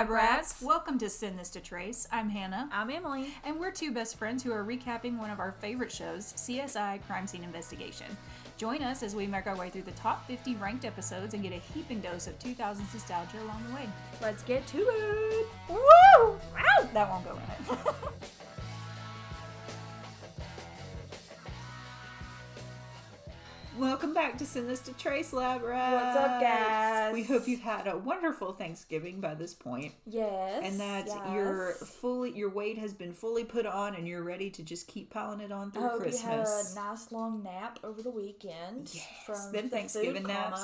Lab Rats. Welcome to Send This to Trace. I'm Hannah. I'm Emily. And we're two best friends who are recapping one of our favorite shows, CSI Crime Scene Investigation. Join us as we make our way through the top 50 ranked episodes and get a heaping dose of 2000s nostalgia along the way. Let's get to it. Woo! Ow! That won't go in it. Welcome back to Send This to Trace Lab Rats. What's up, guys? We hope you've had a wonderful Thanksgiving by this point. Yes. and that yes. you're fully your weight has been fully put on and you're ready to just keep piling it on through I hope you had a nice long nap over the weekend. Yes, From them the Thanksgiving naps.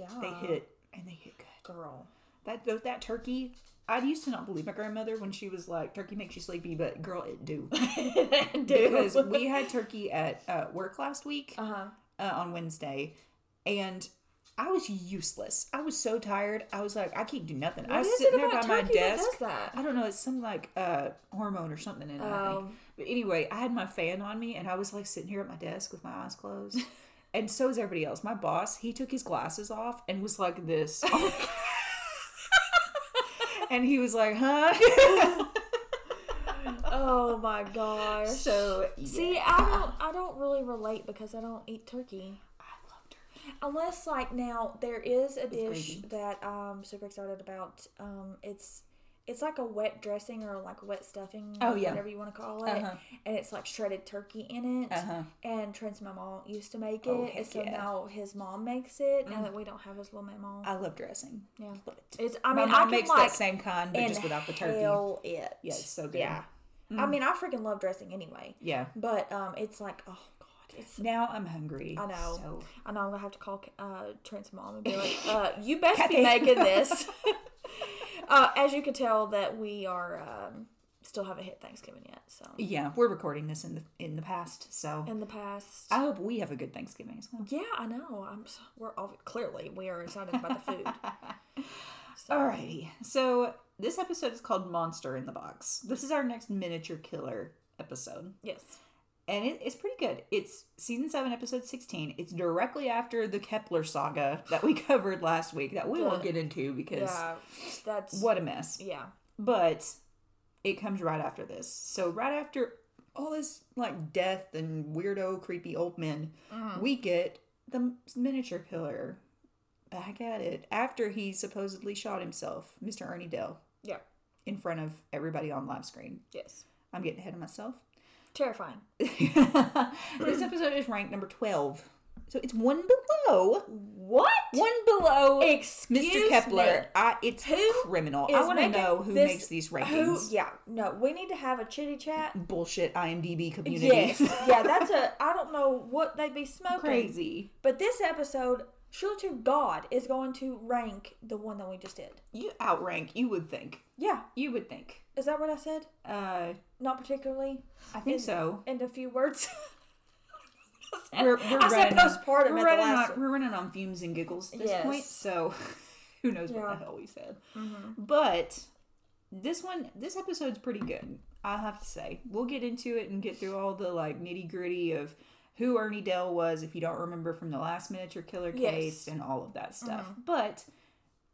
Yeah. They hit and they hit good. Girl. That that, that turkey. I used to not believe my grandmother when she was like, "Turkey makes you sleepy," but girl, it do. because we had turkey at uh, work last week Uh-huh. Uh, on Wednesday, and I was useless. I was so tired. I was like, I can't do nothing. I was sitting it there by my desk. I don't know. It's some like uh, hormone or something in it. I Oh. think. But anyway, I had my fan on me, and I was like sitting here at my desk with my eyes closed. and so is everybody else. My boss, he took his glasses off and was like this. and he was like, "Huh?" Oh my gosh. so See. I don't I don't really relate because I don't eat turkey. I love turkey. Unless like now there is a dish that I'm super excited about. Um it's it's like a wet dressing or like wet stuffing, Oh, yeah. whatever you want to call it, Uh-huh. and it's like shredded turkey in it. Uh-huh. And Trent's mom used to make it, Oh, and so yeah. Mm. now his mom makes it. Now that we don't have his little mom, I love dressing. yeah, Love it. it's. I My mean, mom I can makes like that same kind, but just without the turkey. inhale it. Yeah, it's so good. Yeah, I mean, I freaking love dressing anyway. Yeah. But um, it's like, oh god, it's Now I'm hungry. I know. So I know I'm gonna have to call uh, Trent's mom and be like, uh, "You best be making this." uh, as you can tell, that we are um, still haven't hit Thanksgiving yet. So yeah, we're recording this in the in the past, so in the past, I hope we have a good Thanksgiving as well. yeah, I know. I'm so, we're all, clearly we are excited about the food. Alrighty, so this episode is called Monster in the Box. This is our next miniature killer episode, yes. and it, it's pretty good. It's season seven, episode sixteen. It's directly after the Keppler saga that we covered last week that we won't get into because Yeah, that's what a mess. yeah. but it comes right after this. So right after all this like death and weirdo, creepy old men, mm-hmm. we get the miniature killer back at it after he supposedly shot himself, Mr. Ernie Dell, Yeah. in front of everybody on live screen. Yes. I'm getting ahead of myself. Terrifying. this episode is ranked number 12. So it's one below. What? One below Excuse Mr. Keppler. me. I, it's Who criminal. I want to know who this- makes these Who? rankings. Yeah. No, we need to have a chitty chat. Bullshit IMDb community. Yes. yeah, that's a. I don't know what they'd be smoking. crazy. But this episode, sure to God, is going to rank the one that we just did. You outrank. You would think. Yeah. You would think. Is that what I said? Uh, Not particularly. I think In- so. In a few words. We're, we're I running on- postpartum We're running, on, we're running on fumes and giggles at this Yes. point. So who knows what Yeah. Mm-hmm. the hell we said? But this one, this episode's pretty good. I have to say. We'll get into it and get through all the like nitty gritty of who Ernie Dell was if you don't remember from the last miniature killer case Yes. Mm-hmm. and all of that stuff. But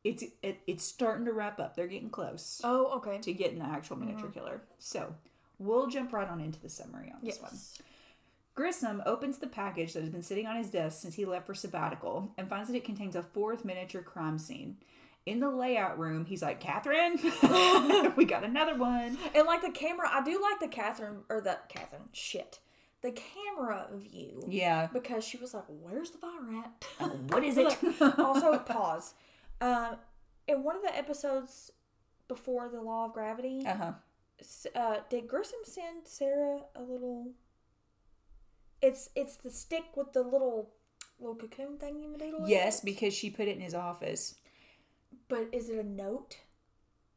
it's it, it's starting to wrap up. They're getting close. oh, okay. to getting the actual miniature killer. So we'll jump right on into the summary on this one. Grissom opens the package that has been sitting on his desk since he left for sabbatical and finds that it contains a fourth miniature crime scene. In the layout room, he's like, Catherine, we got another one. And like the camera, I do like the Catherine, or the Catherine, shit. The camera view. Yeah. Because she was like, where's the fire at? What is it? also, pause. Um, in one of the episodes before the law of gravity, Uh huh. uh, did Grissom send Sara a little? It's it's the stick with the little little cocoon thingy in Yes, it? because she put it in his office. but is it a note?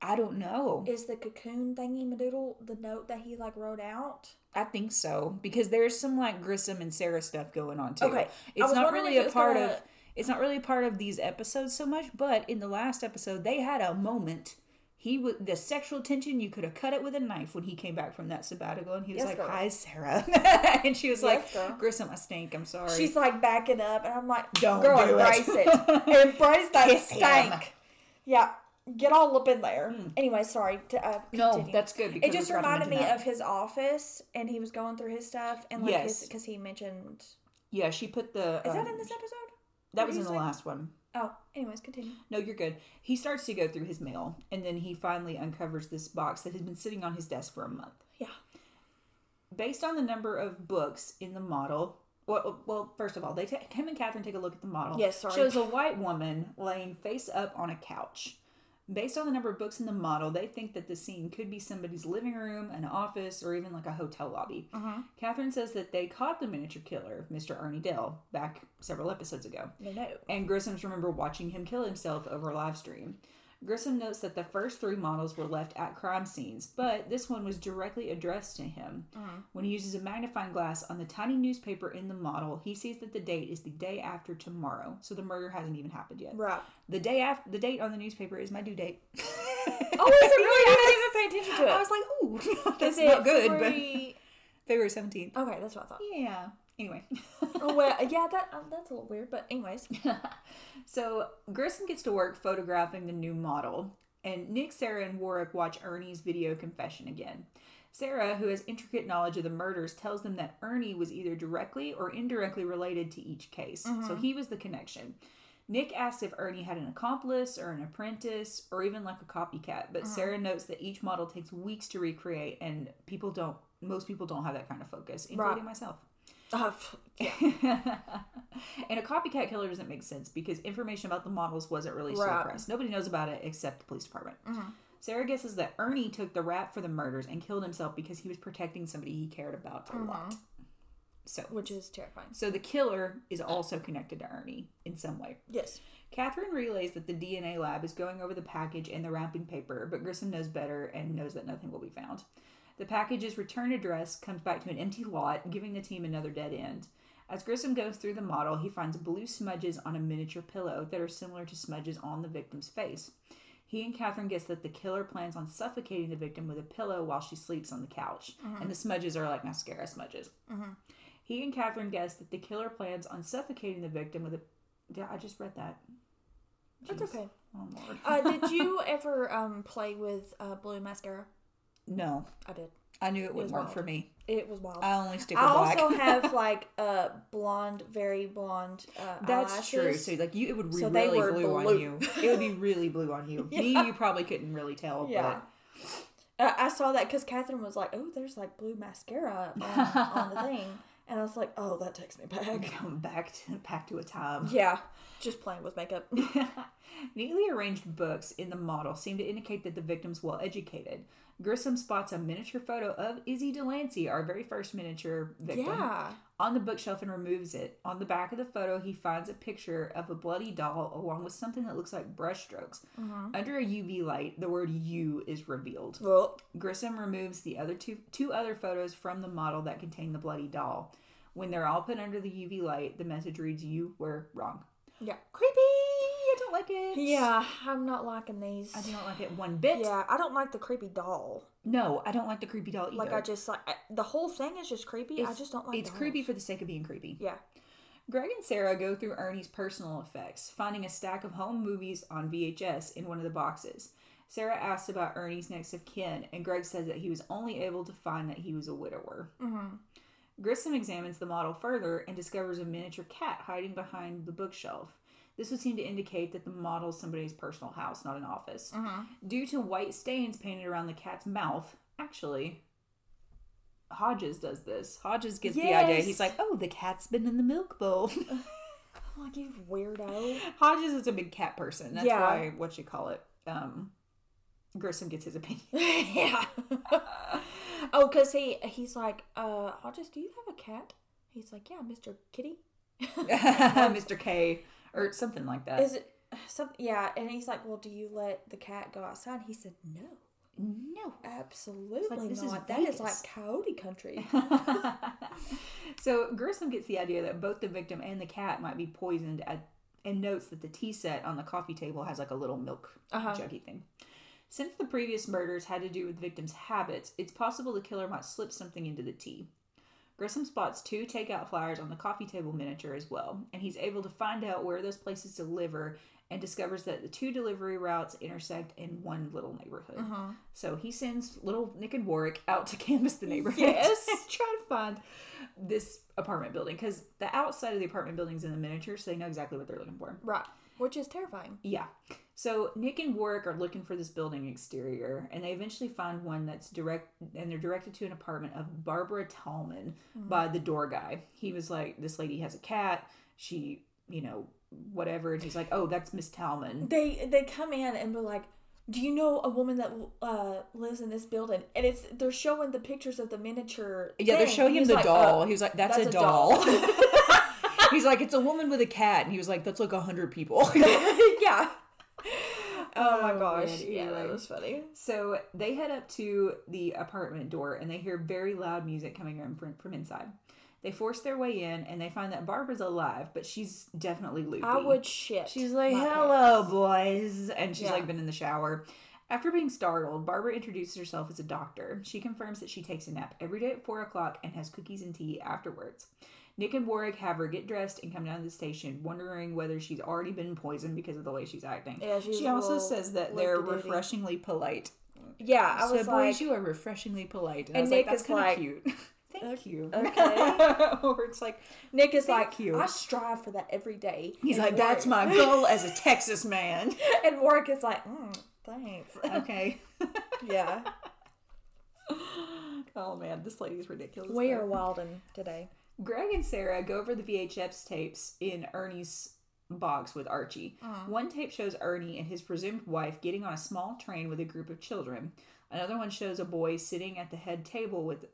I don't know. Is the cocoon thingy madoodle the note that he like wrote out? I think so because there's some like Grissom and Sara stuff going on too. Okay. It's not really a part gonna- of it's not really a part of these episodes so much, but in the last episode they had a moment. He was the sexual tension. You could have cut it with a knife when he came back from that sabbatical, and he was Yes, like, girl. "Hi, Sara," and she was Yes, like, girl. "Grissom, I stink. I'm sorry." She's like backing up, and I'm like, Don't girl, do it." embrace it. embrace that Kiss him. Yeah. Get all up in there. Anyway, sorry to uh, No, that's good because it just we forgot to reminded me that. of his office, and he was going through his stuff, and like Yes. because he mentioned. Yeah, she put the. Is that um, in this episode? That was in the last one. Oh, anyways, continue. No, you're good. He starts to go through his mail, and then he finally uncovers this box that has been sitting on his desk for a month. Yeah. Based on the number of books in the model, well, well first of all, they take him and Catherine take a look at the model. Yes, sorry. Shows a white woman laying face up on a couch. Based on the number of books in the model, they think that the scene could be somebody's living room, an office, or even like a hotel lobby. Uh-huh. Catherine says that they caught the miniature killer, Mr. Ernie Dell, back several episodes ago No, no. and Grissom's remember watching him kill himself over a live stream. Grissom notes that the first three models were left at crime scenes, but this one was directly addressed to him. Mm-hmm. When he uses a magnifying glass on the tiny newspaper in the model, he sees that the date is the day after tomorrow, so the murder hasn't even happened yet. Right. The day after the date on the newspaper is my due date. Oh, is it really? I didn't even pay attention to it. I was like, ooh, that's Is not good, February... but February seventeenth. Okay, that's what I thought. Yeah. Anyway. Oh well, yeah, that um, that's a little weird, but anyways. So Grissom gets to work photographing the new model, and Nick, Sara, and Warrick watch Ernie's video confession again. Sara, who has intricate knowledge of the murders, tells them that Ernie was either directly or indirectly related to each case, so he was the connection. Nick asks if Ernie had an accomplice or an apprentice or even like a copycat, but Sara notes that each model takes weeks to recreate, and people don't, most people don't have that kind of focus, including Right. myself. Uh, f- and a copycat killer doesn't make sense because information about the models wasn't released to the press. Nobody knows about it except the police department. Sara guesses that Ernie took the rap for the murders and killed himself because he was protecting somebody he cared about a lot. So, which is terrifying. so the killer is also connected to Ernie in some way. Yes. Catherine relays that the DNA lab is going over the package and the wrapping paper, but Grissom knows better and knows that nothing will be found. The package's return address comes back to an empty lot, giving the team another dead end. As Grissom goes through the model, he finds blue smudges on a miniature pillow that are similar to smudges on the victim's face. He and Catherine guess that the killer plans on suffocating the victim with a pillow while she sleeps on the couch, and the smudges are like mascara smudges. He and Catherine guess that the killer plans on suffocating the victim with a. Yeah, I just read that. That's okay. Oh lord. Uh, did you ever um play with uh, blue mascara? No, I did. I knew it wouldn't was work wild. for me. It was wild. I only stick I with black. also have like uh blonde, very blonde uh, That's eyelashes. true. So like you, it would be So really were blue, on you. It would be really blue on you. Me, you probably couldn't really tell. Yeah. Uh, I saw that because Catherine was like, "Oh, there's like blue mascara on, on the thing," and I was like, "Oh, that takes me back." come back to back to a time. Yeah, just playing with makeup. Neatly arranged books in the model seem to indicate that the victim's well educated. Grissom spots a miniature photo of Izzy Delancey, our very first miniature victim, yeah, on the bookshelf and removes it. On the back of the photo, he finds a picture of a bloody doll along with something that looks like brushstrokes. Uh-huh. Under a UV light, the word "you" is revealed. well, Grissom removes the other two two other photos from the model that contain the bloody doll. When they're all put under the UV light, the message reads, "You were wrong." yeah, Creepy. I don't like it. yeah. I'm not liking these. I do not like it one bit. Yeah, I don't like the creepy doll. No, I don't like the creepy doll either. Like I just like I, the whole thing is just creepy. I just don't like. It. It's dolls. creepy for the sake of being creepy. Yeah. Greg and Sara go through Ernie's personal effects, finding a stack of home movies on VHS in one of the boxes. Sara asks about Ernie's next of kin, and Greg says that he was only able to find that he was a widower. Mm-hmm. Grissom examines the model further and discovers a miniature cat hiding behind the bookshelf. This would seem to indicate that the model is somebody's personal house, not an office. Due to white stains painted around the cat's mouth, actually, Hodges does this. Hodges gets the idea. He's like, oh, the cat's been in the milk bowl. I'm like you weirdo. Hodges is a big cat person. That's Yeah. why, what you call it, um, Grissom gets his opinion. yeah. oh, cause he he's like, uh, Hodges, do you have a cat? He's like, yeah, Mr. Kitty. Mr. K, or something like that. Is it something? Yeah, and he's like, well, do you let the cat go outside? He said, no, no. absolutely this is not. That is Vegas. like coyote country. so Grissom gets the idea that both the victim and the cat might be poisoned at, and notes that the tea set on the coffee table has like a little milk Uh-huh. juggy thing. Since the previous murders had to do with victim's habits, it's possible the killer might slip something into the tea. Grissom spots two takeout flyers on the coffee table miniature as well, and he's able to find out where those places deliver and discovers that the two delivery routes intersect in one little neighborhood. Uh-huh. So he sends little Nick and Warrick out to canvass the neighborhood Yes. and try to find this apartment building because the outside of the apartment building's in the miniature, so they know exactly what they're looking for. Right. Which is terrifying. Yeah. So Nick and Warrick are looking for this building exterior, and they eventually find one that's direct, and they're directed to an apartment of Barbara Tallman by the door guy. He was like, "This lady has a cat. She, you know, whatever." And he's like, "Oh, that's Miss Tallman." They they come in and they're like, "Do you know a woman that uh, lives in this building?" And it's they're showing the pictures of the miniature. Yeah, they're showing him the like, doll. uh, he was like, "That's, that's a, a doll." he's like, "It's a woman with a cat," and he was like, "That's like a hundred people." yeah. Oh my Oh, gosh. Yeah, that was funny. So they head up to the apartment door and they hear very loud music coming in from, from inside. They force their way in and they find that Barbara's alive, but she's definitely loopy. I would shit. She's like, my "Hello, pants." boys," and she's Yeah. like been in the shower. After being startled, Barbara introduces herself as a doctor. She confirms that she takes a nap every day at four o'clock and has cookies and tea afterwards. Nick and Warrick have her get dressed and come down to the station, wondering whether she's already been poisoned because of the way she's acting. Yeah, she's she also says that they're refreshingly polite. Yeah, I so, was boys, like, you are refreshingly polite. And, And Nick like, that's is kind of like, cute. Thank you. okay. or it's like, Nick is like, you. I strive for that every day. he's And like, that's my goal as a Texas man. and Warrick is like, mm, thanks. Okay. yeah. oh man, this lady's ridiculous. We though. are wilding today. Greg and Sara go over the VHS tapes in Ernie's box with Archie. One tape shows Ernie and his presumed wife getting on a small train with a group of children. Another one shows a boy sitting at the head table with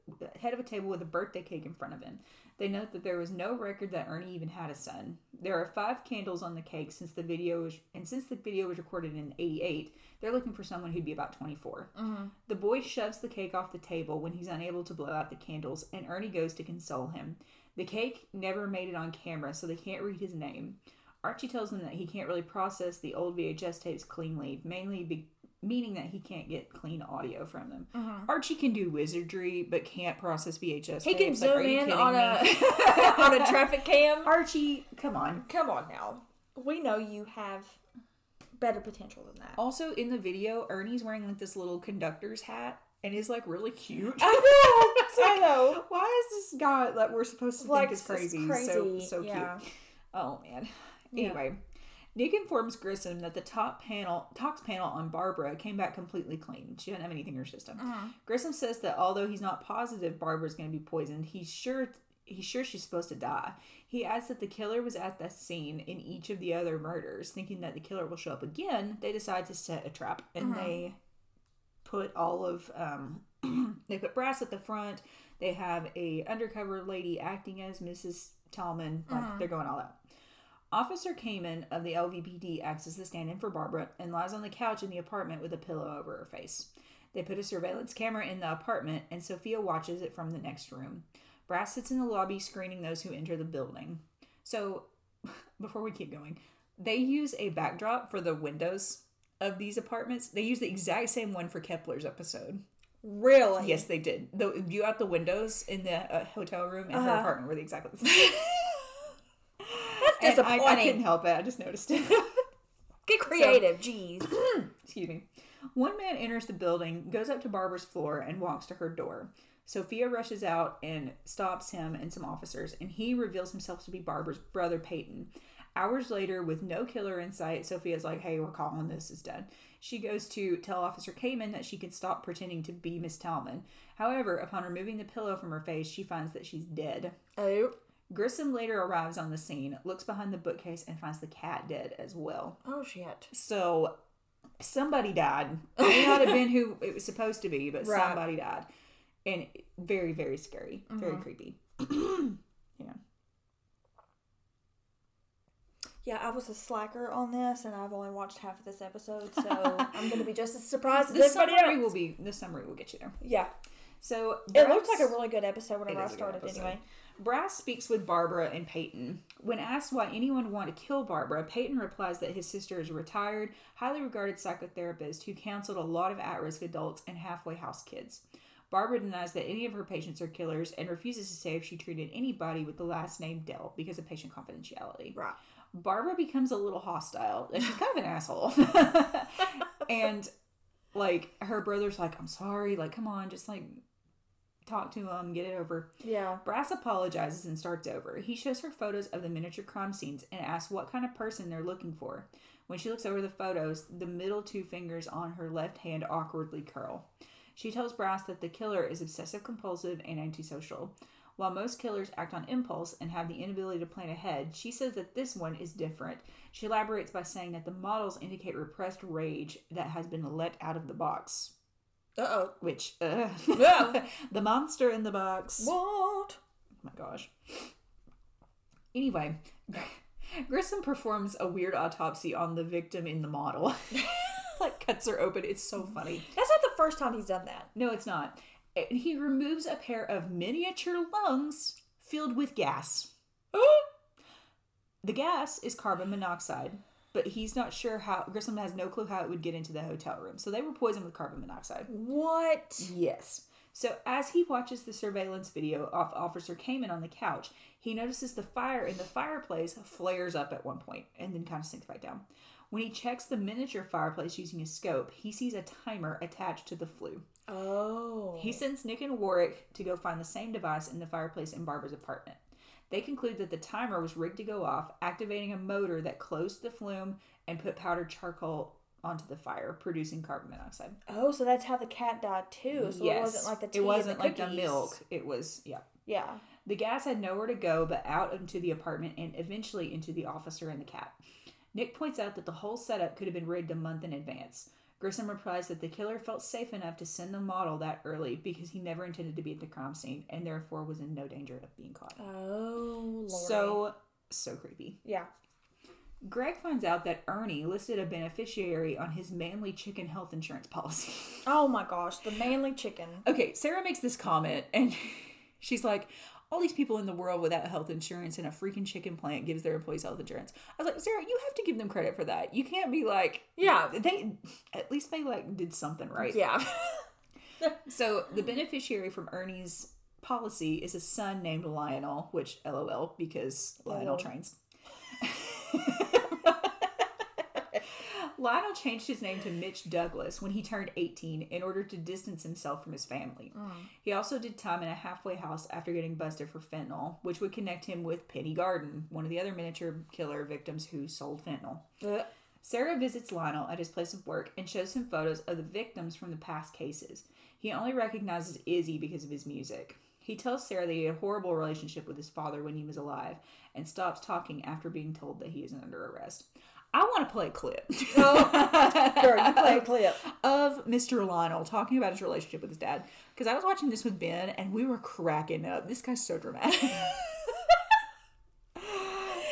head of a table with a birthday cake in front of him. They note that there was no record that Ernie even had a son. There are five candles on the cake since the video was, and since the video was recorded in '88, they're looking for someone who'd be about 24. Mm-hmm. The boy shoves the cake off the table when he's unable to blow out the candles, and Ernie goes to console him. The cake never made it on camera, so they can't read his name. Archie tells them that he can't really process the old VHS tapes cleanly, mainly be- meaning that he can't get clean audio from them. Mm-hmm. Archie can do wizardry, but can't process VHS He can tapes. Like, zoom you in on a me? on a traffic cam. Archie, come on. Come on now. We know you have better potential than that. Also, in the video, Ernie's wearing like this little conductor's hat and is like really cute. I know. like, I know. Why is this guy that we're supposed to Like, think is crazy? crazy, So so yeah. cute. Oh man. Yeah. Nick informs Grissom that the top panel tox panel on Barbara came back completely clean. She didn't have anything in her system. Uh-huh. Grissom says that although he's not positive Barbara's going to be poisoned, he's sure he's sure she's supposed to die. He adds that the killer was at the scene in each of the other murders, thinking that the killer will show up again. They decide to set a trap, and Uh-huh. they put all of um, they put brass at the front. They have a undercover lady acting as Mrs. Tallman. Like Uh-huh. they're going all out. Officer Kamen of the LVPD acts as the stand-in for Barbara and lies on the couch in the apartment with a pillow over her face. They put a surveillance camera in the apartment, and Sofia watches it from the next room. Brass sits in the lobby screening those who enter the building. So, before we keep going, they use a backdrop for the windows of these apartments. They use the exact same one for Keppler's episode. Really? Yes, they did. The view out the windows in the uh, hotel room and her Uh-huh. apartment were the exact same. And I, I, couldn't help it. I just noticed it. Get creative, jeez. Excuse me. One man enters the building, goes up to Barbara's floor, and walks to her door. Sofia rushes out and stops him and some officers, and he reveals himself to be Barbara's brother, Peyton. Hours later, with no killer in sight, Sofia's like, hey, we're calling this is done. She goes to tell Officer Kamen that she can stop pretending to be Miss Tallman. However, upon removing the pillow from her face, she finds that she's dead. Oh. Grissom later arrives on the scene, looks behind the bookcase, and finds the cat dead as well. Oh shit. So somebody died. It may not have been who it was supposed to be, but Right. somebody died. And very, very scary. Very mm-hmm. creepy. yeah. Yeah, I was a slacker on this, and I've only watched half of this episode, so I'm gonna be just as surprised as This summary else. will be this summary will get you there. Yeah, So it looked like a really good episode whenever I is a good started. Anyway, Brass speaks with Barbara and Peyton. When asked why anyone would want to kill Barbara, Peyton replies that his sister is a retired, highly regarded psychotherapist who counseled a lot of at risk adults and halfway house kids. Barbara denies that any of her patients are killers and refuses to say if she treated anybody with the last name Dell because of patient confidentiality. right. Barbara becomes a little hostile. And she's kind of an asshole. and like her brother's like, I'm sorry, like come on, just like talk to him, get it over. Yeah. Brass apologizes and starts over. He shows her photos of the miniature crime scenes and asks what kind of person they're looking for. When she looks over the photos, the middle two fingers on her left hand awkwardly curl. She tells Brass that the killer is obsessive compulsive and antisocial. While most killers act on impulse and have the inability to plan ahead, she says that this one is different. She elaborates by saying that the models indicate repressed rage that has been let out of the box. Uh oh. Which, uh, Yeah. the monster in the box. What? Oh my gosh. Anyway, Grissom performs a weird autopsy on the victim in the model. like cuts her open. It's so funny. That's not the first time he's done that. No, it's not. And he removes a pair of miniature lungs filled with gas. the gas is carbon monoxide, but he's not sure how. Grissom has no clue how it would get into the hotel room. So they were poisoned with carbon monoxide. What? Yes. So as he watches the surveillance video of Officer Kamen on the couch, he notices the fire in the fireplace flares up at one point and then kind of sinks back down. When he checks the miniature fireplace using his scope, he sees a timer attached to the flue. Oh. He sends Nick and Warrick to go find the same device in the fireplace in Barbara's apartment. They conclude that the timer was rigged to go off, activating a motor that closed the flume and put powdered charcoal onto the fire, producing carbon monoxide. Oh, so that's how the cat died too. So it wasn't like the tea it wasn't the like the milk. It was yeah. Yeah. The gas had nowhere to go but out into the apartment and eventually into the officer and the cat. Nick points out that the whole setup could have been rigged a month in advance. Grissom replies that the killer felt safe enough to send the model that early because he never intended to be at the crime scene and therefore was in no danger of being caught. Oh, Lord. So, so creepy. yeah. Greg finds out that Ernie listed a beneficiary on his manly chicken health insurance policy. Oh my gosh, the manly chicken. Okay, Sara makes this comment and she's like, all these people in the world without health insurance and a freaking chicken plant gives their employees health insurance. I was like, Sara, you have to give them credit for that. You can't be like, Yeah. they at least they like did something right. Yeah. So the beneficiary from Ernie's policy is a son named Lionel, which LOL because Lionel LOL. trains. Lionel changed his name to Mitch Douglas when he turned 18 in order to distance himself from his family. Mm. He also did time in a halfway house after getting busted for fentanyl, which would connect him with Penny Garden, one of the other miniature killer victims who sold fentanyl. Ugh. Sara visits Lionel at his place of work and shows him photos of the victims from the past cases. He only recognizes Izzy because of his music. He tells Sara that he had a horrible relationship with his father when he was alive and stops talking after being told that he isn't under arrest. I want to play a clip Oh, Girl, you play a clip. of Mr. Lionel talking about his relationship with his dad because I was watching this with Ben and we were cracking up. This guy's so dramatic.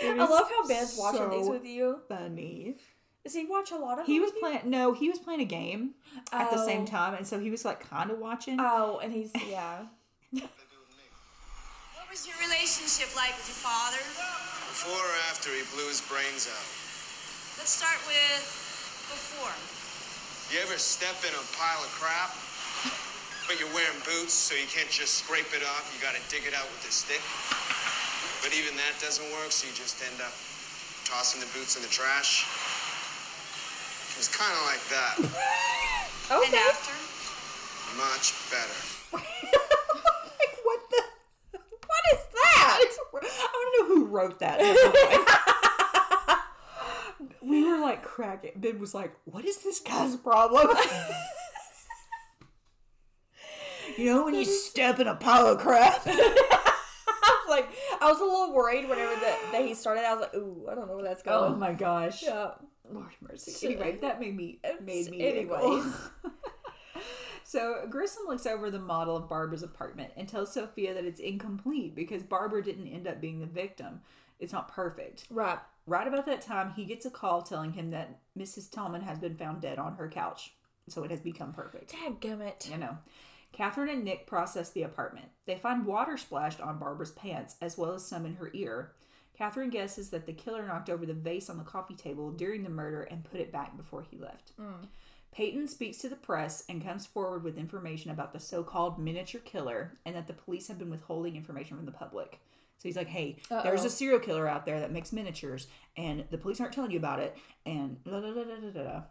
I love how Ben's watching these with you. funny. Does he watch a lot of He was playing. No, he was playing a game at the same Oh. time, and so he was like kind of watching. Oh, and he's yeah. What was your relationship like with your father? Before or after he blew his brains out? Let's start with before. You ever step in a pile of crap? But you're wearing boots, so you can't just scrape it off. You gotta dig it out with a stick. But even that doesn't work, so you just end up tossing the boots in the trash. It was kind of like that. okay. And after? Much better. like what the? What is that? I don't know who wrote that. in crack it. Ben was like, "What is this guy's problem?" you know when you step in a pile of crap. I was like, I was a little worried whenever that that he started. I was like, ooh, I don't know where that's oh going." oh my gosh. Yeah. Lord mercy. Anyway, that made me made me anyways. so Grissom looks over the model of Barbara's apartment and tells Sofia that it's incomplete because Barbara didn't end up being the victim. It's not perfect. Right. Right about that time, he gets a call telling him that Mrs. Tallman has been found dead on her couch. So it has become perfect. Dadgummit. You know. Catherine and Nick process the apartment. They find water splashed on Barbara's pants, as well as some in her ear. Catherine guesses that the killer knocked over the vase on the coffee table during the murder and put it back before he left. Mm. Peyton speaks to the press and comes forward with information about the so called miniature killer and that the police have been withholding information from the public. So he's like, "Hey, there's Uh-oh. a serial killer out there that makes miniatures, and the police aren't telling you about it." And da da da da da da. da.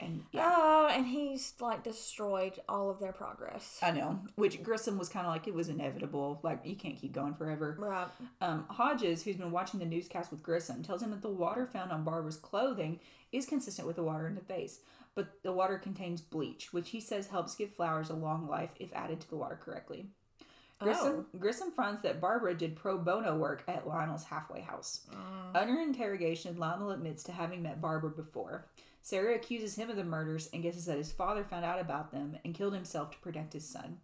And yeah, Oh, and he's like destroyed all of their progress. I know. Which Grissom was kind of like it was inevitable. Like you can't keep going forever. Right. Um, Hodges, who's been watching the newscast with Grissom, tells him that the water found on Barbara's clothing is consistent with the water in the vase, but the water contains bleach, which he says helps give flowers a long life if added to the water correctly. Grissom, oh. Grissom finds that Barbara did pro bono work at Lionel's halfway house. Mm. Under interrogation, Lionel admits to having met Barbara before. Sara accuses him of the murders and guesses that his father found out about them and killed himself to protect his son.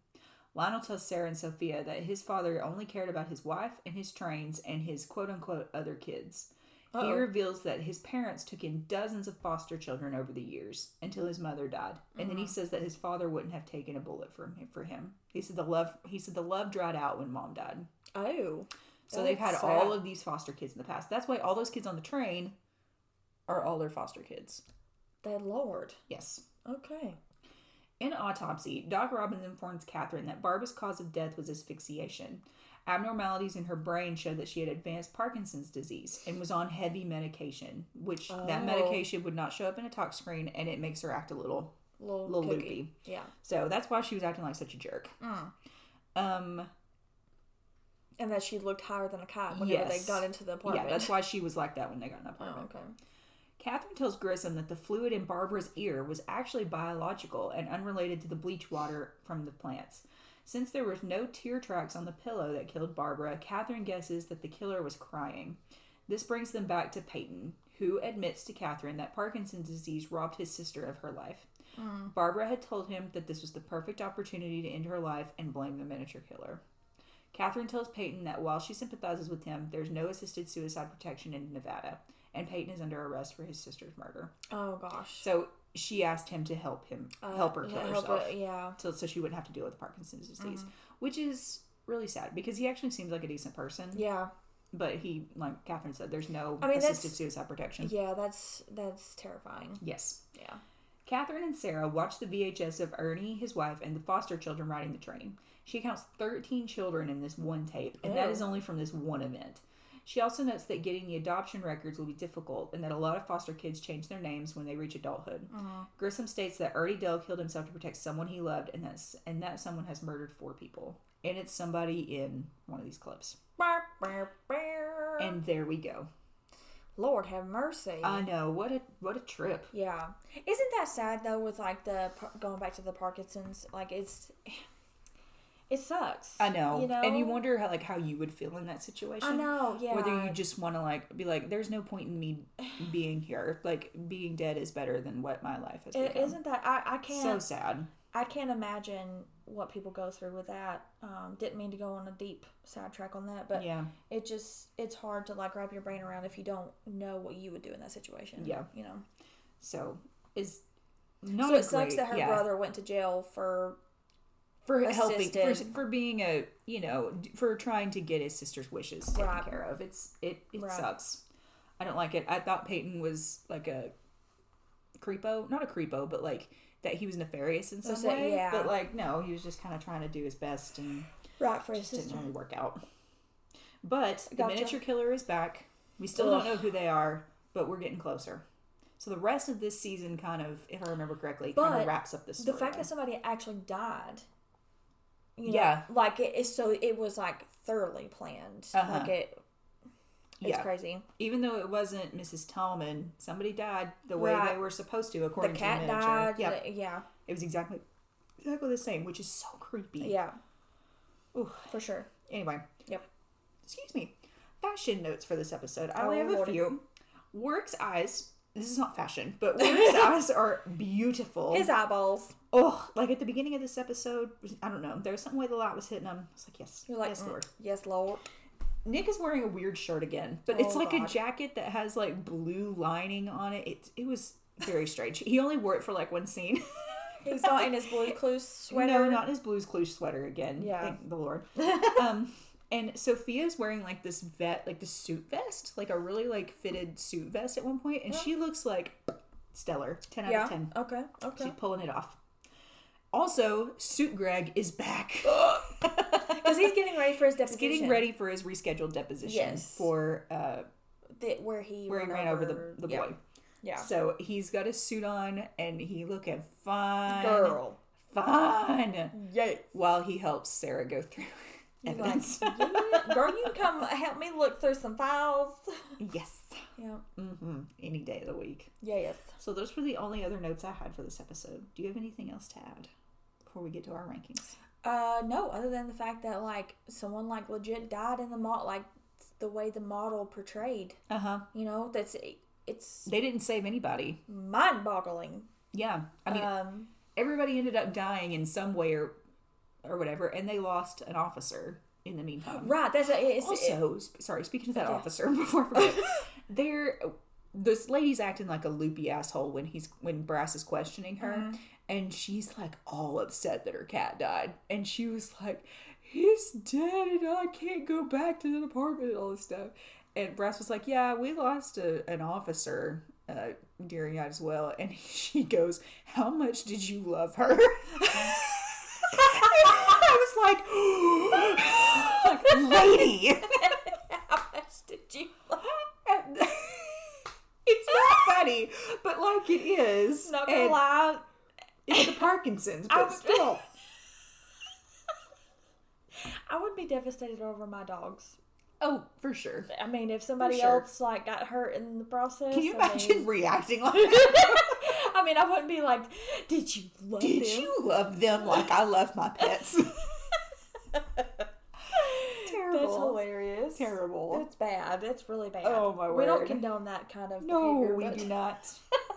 Lionel tells Sara and Sofia that his father only cared about his wife and his trains and his quote unquote other kids. He Uh-oh. reveals that his parents took in dozens of foster children over the years until his mother died, and then he uh-huh. says that his father wouldn't have taken a bullet from him for him. He said the love he said the love dried out when mom died. Oh. So they've had That's all of these foster kids in the past. That's why all those kids on the train are all their foster kids. That Lord. Yes. Okay. In autopsy, Doc Robbins informs Catherine that Barbara's cause of death was asphyxiation. Abnormalities in her brain showed that she had advanced Parkinson's disease and was on heavy medication, which that Oh. medication would not show up in a tox screen and it makes her act a little Little, little loopy. Yeah. So that's why she was acting like such a jerk. Um And that she looked higher than a cat whenever Yes. they got into the apartment. yeah, that's why she was like that when they got in the Oh, apartment. okay. Catherine tells Grissom that the fluid in Barbara's ear was actually biological and unrelated to the bleach water from the plants. Since there was no tear tracks on the pillow that killed Barbara, Catherine guesses that the killer was crying. This brings them back to Peyton, who admits to Catherine that Parkinson's disease robbed his sister of her life. Hmm. Barbara had told him that this was the perfect opportunity to end her life and blame the miniature killer. Catherine tells Peyton that while she sympathizes with him, there's no assisted suicide protection in Nevada, and Peyton is under arrest for his sister's murder. Oh gosh. So she asked him to help him help her Uh, kill help herself, her- yeah. so, so she wouldn't have to deal with Parkinson's disease, Mm-hmm. which is really sad because he actually seems like a decent person. Yeah. But he, like Catherine said, there's no I mean, assisted suicide protection. Yeah, that's that's terrifying. Yes. Yeah. Catherine and Sara watch the VHS of Ernie, his wife, and the foster children riding the train. She counts 13 children in this one tape, and that Ew. is only from this one event. She also notes that getting the adoption records will be difficult and that a lot of foster kids change their names when they reach adulthood. Grissom states that Ernie Dell killed himself to protect someone he loved and that's and that someone has murdered four people. And it's somebody in one of these clips. And there we go. Lord have mercy. I know what a what a trip. yeah. Isn't that sad though? With like the going back to the Parkinson's, like it's it sucks. I know. You know. And you wonder how like how you would feel in that situation. I know. Yeah. Whether you just want to like be like, there's no point in me being here. Like being dead is better than what my life has It, become. isn't that I? I can't. so sad. I can't imagine what people go through with that. Um, didn't mean to go on a deep sidetrack on that, but Yeah. it just it's hard to like wrap your brain around if you don't know what you would do in that situation. Yeah. you know. So is not so it sucks that her yeah. brother went to jail for for helping for, for being a you know for trying to get his sister's wishes taken Right. care of. It's it it Right. sucks. I don't like it. I thought Peyton was like a creepo, not a creepo, but like that he was nefarious in some So, way. yeah. But like no, he was just kind of trying to do his best and right for his just didn't really work out. But the miniature killer is back. We still don't know who they are, but we're getting closer. So the rest of this season kind of, if I remember correctly, kind of wraps up this The story. The fact that somebody actually died. You know, Yeah. like it is so it was like thoroughly planned. Uh-huh. Like it, it's Yeah. crazy. even though it wasn't Mrs. Tallman, somebody died the way Right. they were supposed to The according to cat the miniature. died. Yeah, the- yeah, it was exactly exactly the same, which is so creepy. yeah, Ooh. for sure. Anyway, Yep. excuse me. Fashion notes for this episode. I only Oh, have a Lordy. few. Work's eyes. This is not fashion, but Work's eyes are beautiful. His eyeballs. Oh, like at the beginning of this episode, I don't know. There was something way the light was hitting him. I was like, yes, You're like, yes, mm, Lord. yes, Lord. Nick is wearing a weird shirt again, but it's Oh, like a jacket that has like blue lining on it. It it was very strange. he only wore it for like one scene. He's not in his blue clues sweater. No, not in his Blues Clues sweater again. Yeah. Thank the Lord. um, and Sofia's wearing like this vet, like the suit vest, like a really like fitted suit vest at one point, and she looks like stellar. Ten out Yeah. of ten. Okay. Okay. She's pulling it off. Also, Suit Greg is back. Because he's getting ready for his He's deposition. getting ready for his rescheduled deposition Yes. for uh, That- where he where he ran over the, the yeah. boy. Yeah. So he's got his suit on and he looking fine. Girl. Fine. Yes. While he helps Sara go through Like, yeah, girl, you can come help me look through some files. yes. Yeah. Mm-hmm. Any day of the week. Yes. So those were the only other notes I had for this episode. Do you have anything else to add before we get to our rankings? Uh, no, other than the fact that like someone like legit died in the model, like the way the model portrayed. Uh huh. You know, that's it's They didn't save anybody. mind-boggling. Yeah. I mean, Um, everybody ended up dying in some way or, or whatever, and they lost an officer in the meantime. right. That's a, it's, Also, sp- sorry, speaking of that officer, before I forget, there, this lady's acting like a loopy asshole when he's when Brass is questioning her, Mm-hmm. and she's like all upset that her cat died, and she was like, "He's dead, and I can't go back to the apartment and all this stuff." And Brass was like, "Yeah, we lost a, an officer." Uh, during that as well, and she goes, "How much did you love her?" Like, like, lady. how much did you? it's not funny, but like it is. Not gonna And lie. It's the Parkinson's, I but was- still. I would be devastated over my dogs. Oh, for sure. I mean, if somebody sure. else like got hurt in the process, Can you I imagine mean- reacting like that? I mean, I wouldn't be like, "Did you love Did them?" you love them like I love my pets? Terrible. That's hilarious. Terrible. It's bad. It's really bad. Oh, my word. We don't condone that kind of No, behavior. we but- do not.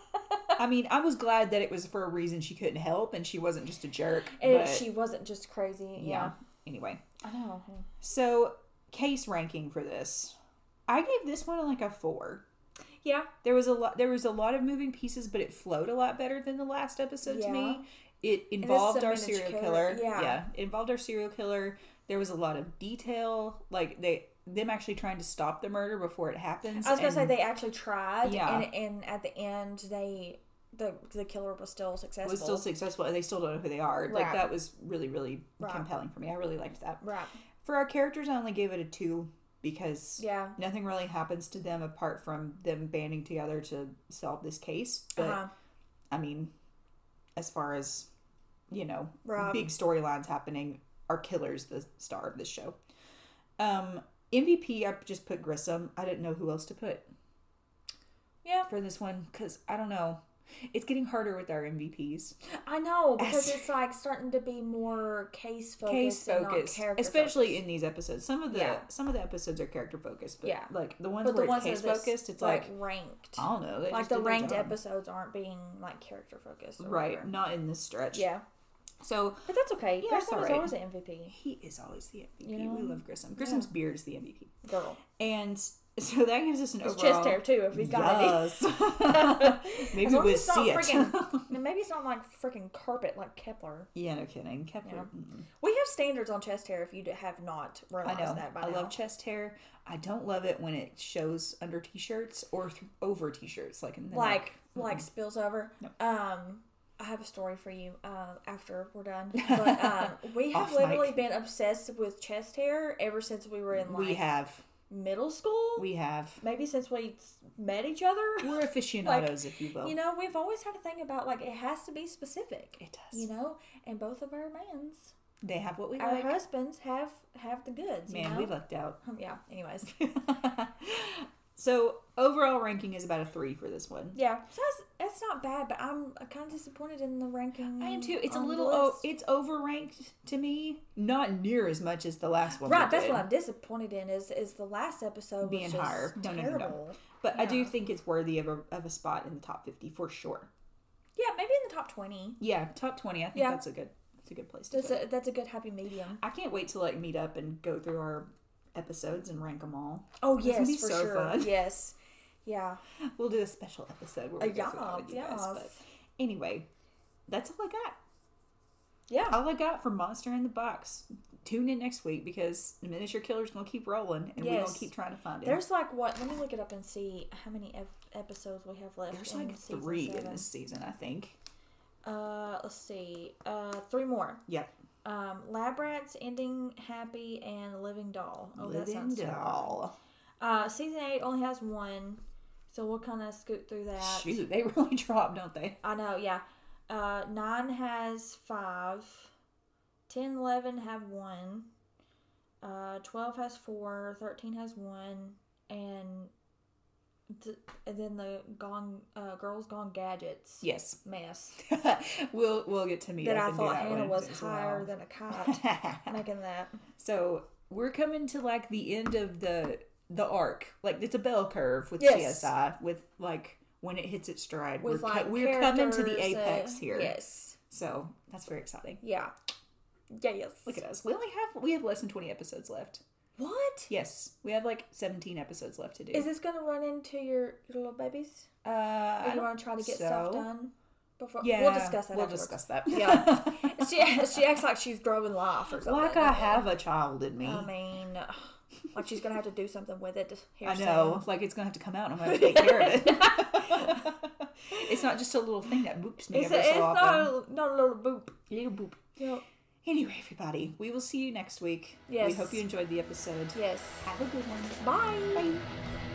I mean, I was glad that it was for a reason she couldn't help and she wasn't just a jerk. And but she wasn't just crazy. yeah. Yeah. Anyway, I know. so case ranking for this, I gave this one like a four. Yeah. There was a lot. There was a lot of moving pieces, but it flowed a lot better than the last episode to me. It involved our serial killer, killer. yeah. it involved our serial killer. There was a lot of detail, like they them actually trying to stop the murder before it happens. I was gonna say they actually tried. Yeah. And, and at the end, they the the killer was still successful. was still successful, and they still don't know who they are. Like that was really, really Right. compelling for me. I really liked that. right. For our characters, I only gave it a two because Yeah. nothing really happens to them apart from them banding together to solve this case. But Uh-huh. I mean, as far as you know, Right. big storylines happening, our killer's the star of this show. Um, MVP, I just put Grissom. I didn't know who else to put Yeah. for this one because I don't know. It's getting harder with our MVPs. I know because As- it's like starting to be more case focused, case focused, especially focused. in these episodes. Some of the Yeah. some of the episodes are character focused, but Yeah. like the ones But where the ones it's case that are this, focused, it's like, like, ranked. I don't know, like the ranked episodes aren't being like character focused. right? whatever. Not in this stretch. Yeah. So But that's okay. Yeah, Grissom is always the MVP. he is always the MVP. You know? We love Grissom. Grissom's beard is the MVP, Girl. and so that gives us an His overall. chest hair too, if he's got yes. any. Maybe we'll see it. freaking- maybe it's not like freaking carpet like Keppler. yeah, no kidding. Keppler. Yeah. mm-mm. We have standards on chest hair if you have not I realized know. that by I now. love chest hair. I don't love it when it shows under t-shirts or th- over t-shirts, like in the like neck. like spills over. No. Um, I have a story for you uh, after we're done. But um, we have literally mic. been obsessed with chest hair ever since we were in like we have. middle school. We have. Maybe since we met each other. We're aficionados, if you will. You know, we've always had a thing about like it has to be specific. it does. You know, and both of our mans, they have what we our like. husbands have have the goods. you Man, know? we lucked out. Um, yeah. Anyways, so overall ranking is about a three for this one. yeah, so that's, that's not bad, but I'm kind of disappointed in the ranking. I am too. It's a little. Oh, it's overranked to me. Not near as much as the last one. Right, that's did. what I'm disappointed in. Is is the last episode Being higher. No, no, no, no. terrible. But I do think it's worthy of a of a spot in the top fifty for sure. Yeah, maybe in the top twenty. Yeah, top twenty. I think Yeah. that's a good. That's a good place to That's a that's a good happy medium. I can't wait to like meet up and go through our episodes and rank them all. Oh yes, for so sure. fun. Yes, yeah. We'll do a special episode where we go through all of you yes, guys. But anyway, that's all I got. Yeah. All I got for Monster in the Box. Tune in next week because the Miniature Killer's gonna keep rolling, and we're gonna keep trying to find it. There's like what? Let me look it up and see how many ep- episodes we have left. There's like three in this season, I think. Uh, let's see. Uh, three more. Yeah. Um, Lab Rats, Ending Happy, and Living Doll. Oh, that Living sounds terrible. doll. Uh, season eight only has one, so we'll kind of scoot through that. Shoot, they really drop, don't they? I know, yeah. Uh, nine has five. 10, 11 have one. Uh, 12 has four. 13 has one. And, and then the Gone uh, Girls Gone Gadgets Yes. mess. we'll we'll get to meet that I thought that Hannah was higher well. than a kite making that. So we're coming to like the end of the the arc. Like it's a bell curve with Yes. CSI with like when it hits its stride. With we're like co- we're coming to the apex uh, here. Yes. So that's very exciting. Yeah. Yeah, yes. Look at us. We only have we have less than twenty episodes left. What? Yes, we have like seventeen episodes left to do. Is this going to run into your, your little babies? uh, I you want to try to get so. stuff done? Before? Yeah, We'll discuss that We'll afterwards. discuss that. Yeah. she, she acts like she's growing life or something. like I have a child in me. I mean, like she's going to have to do something with it here I know. soon. Like it's gonna have to come out, and I'm gonna have to take care of it. it's not just a little thing that boops me It's, a, it's so not, often. a, not a little boop. Little boop. Yep. Anyway, everybody, we will see you next week. Yes. We hope you enjoyed the episode. Yes. Have a good one. Bye. Bye.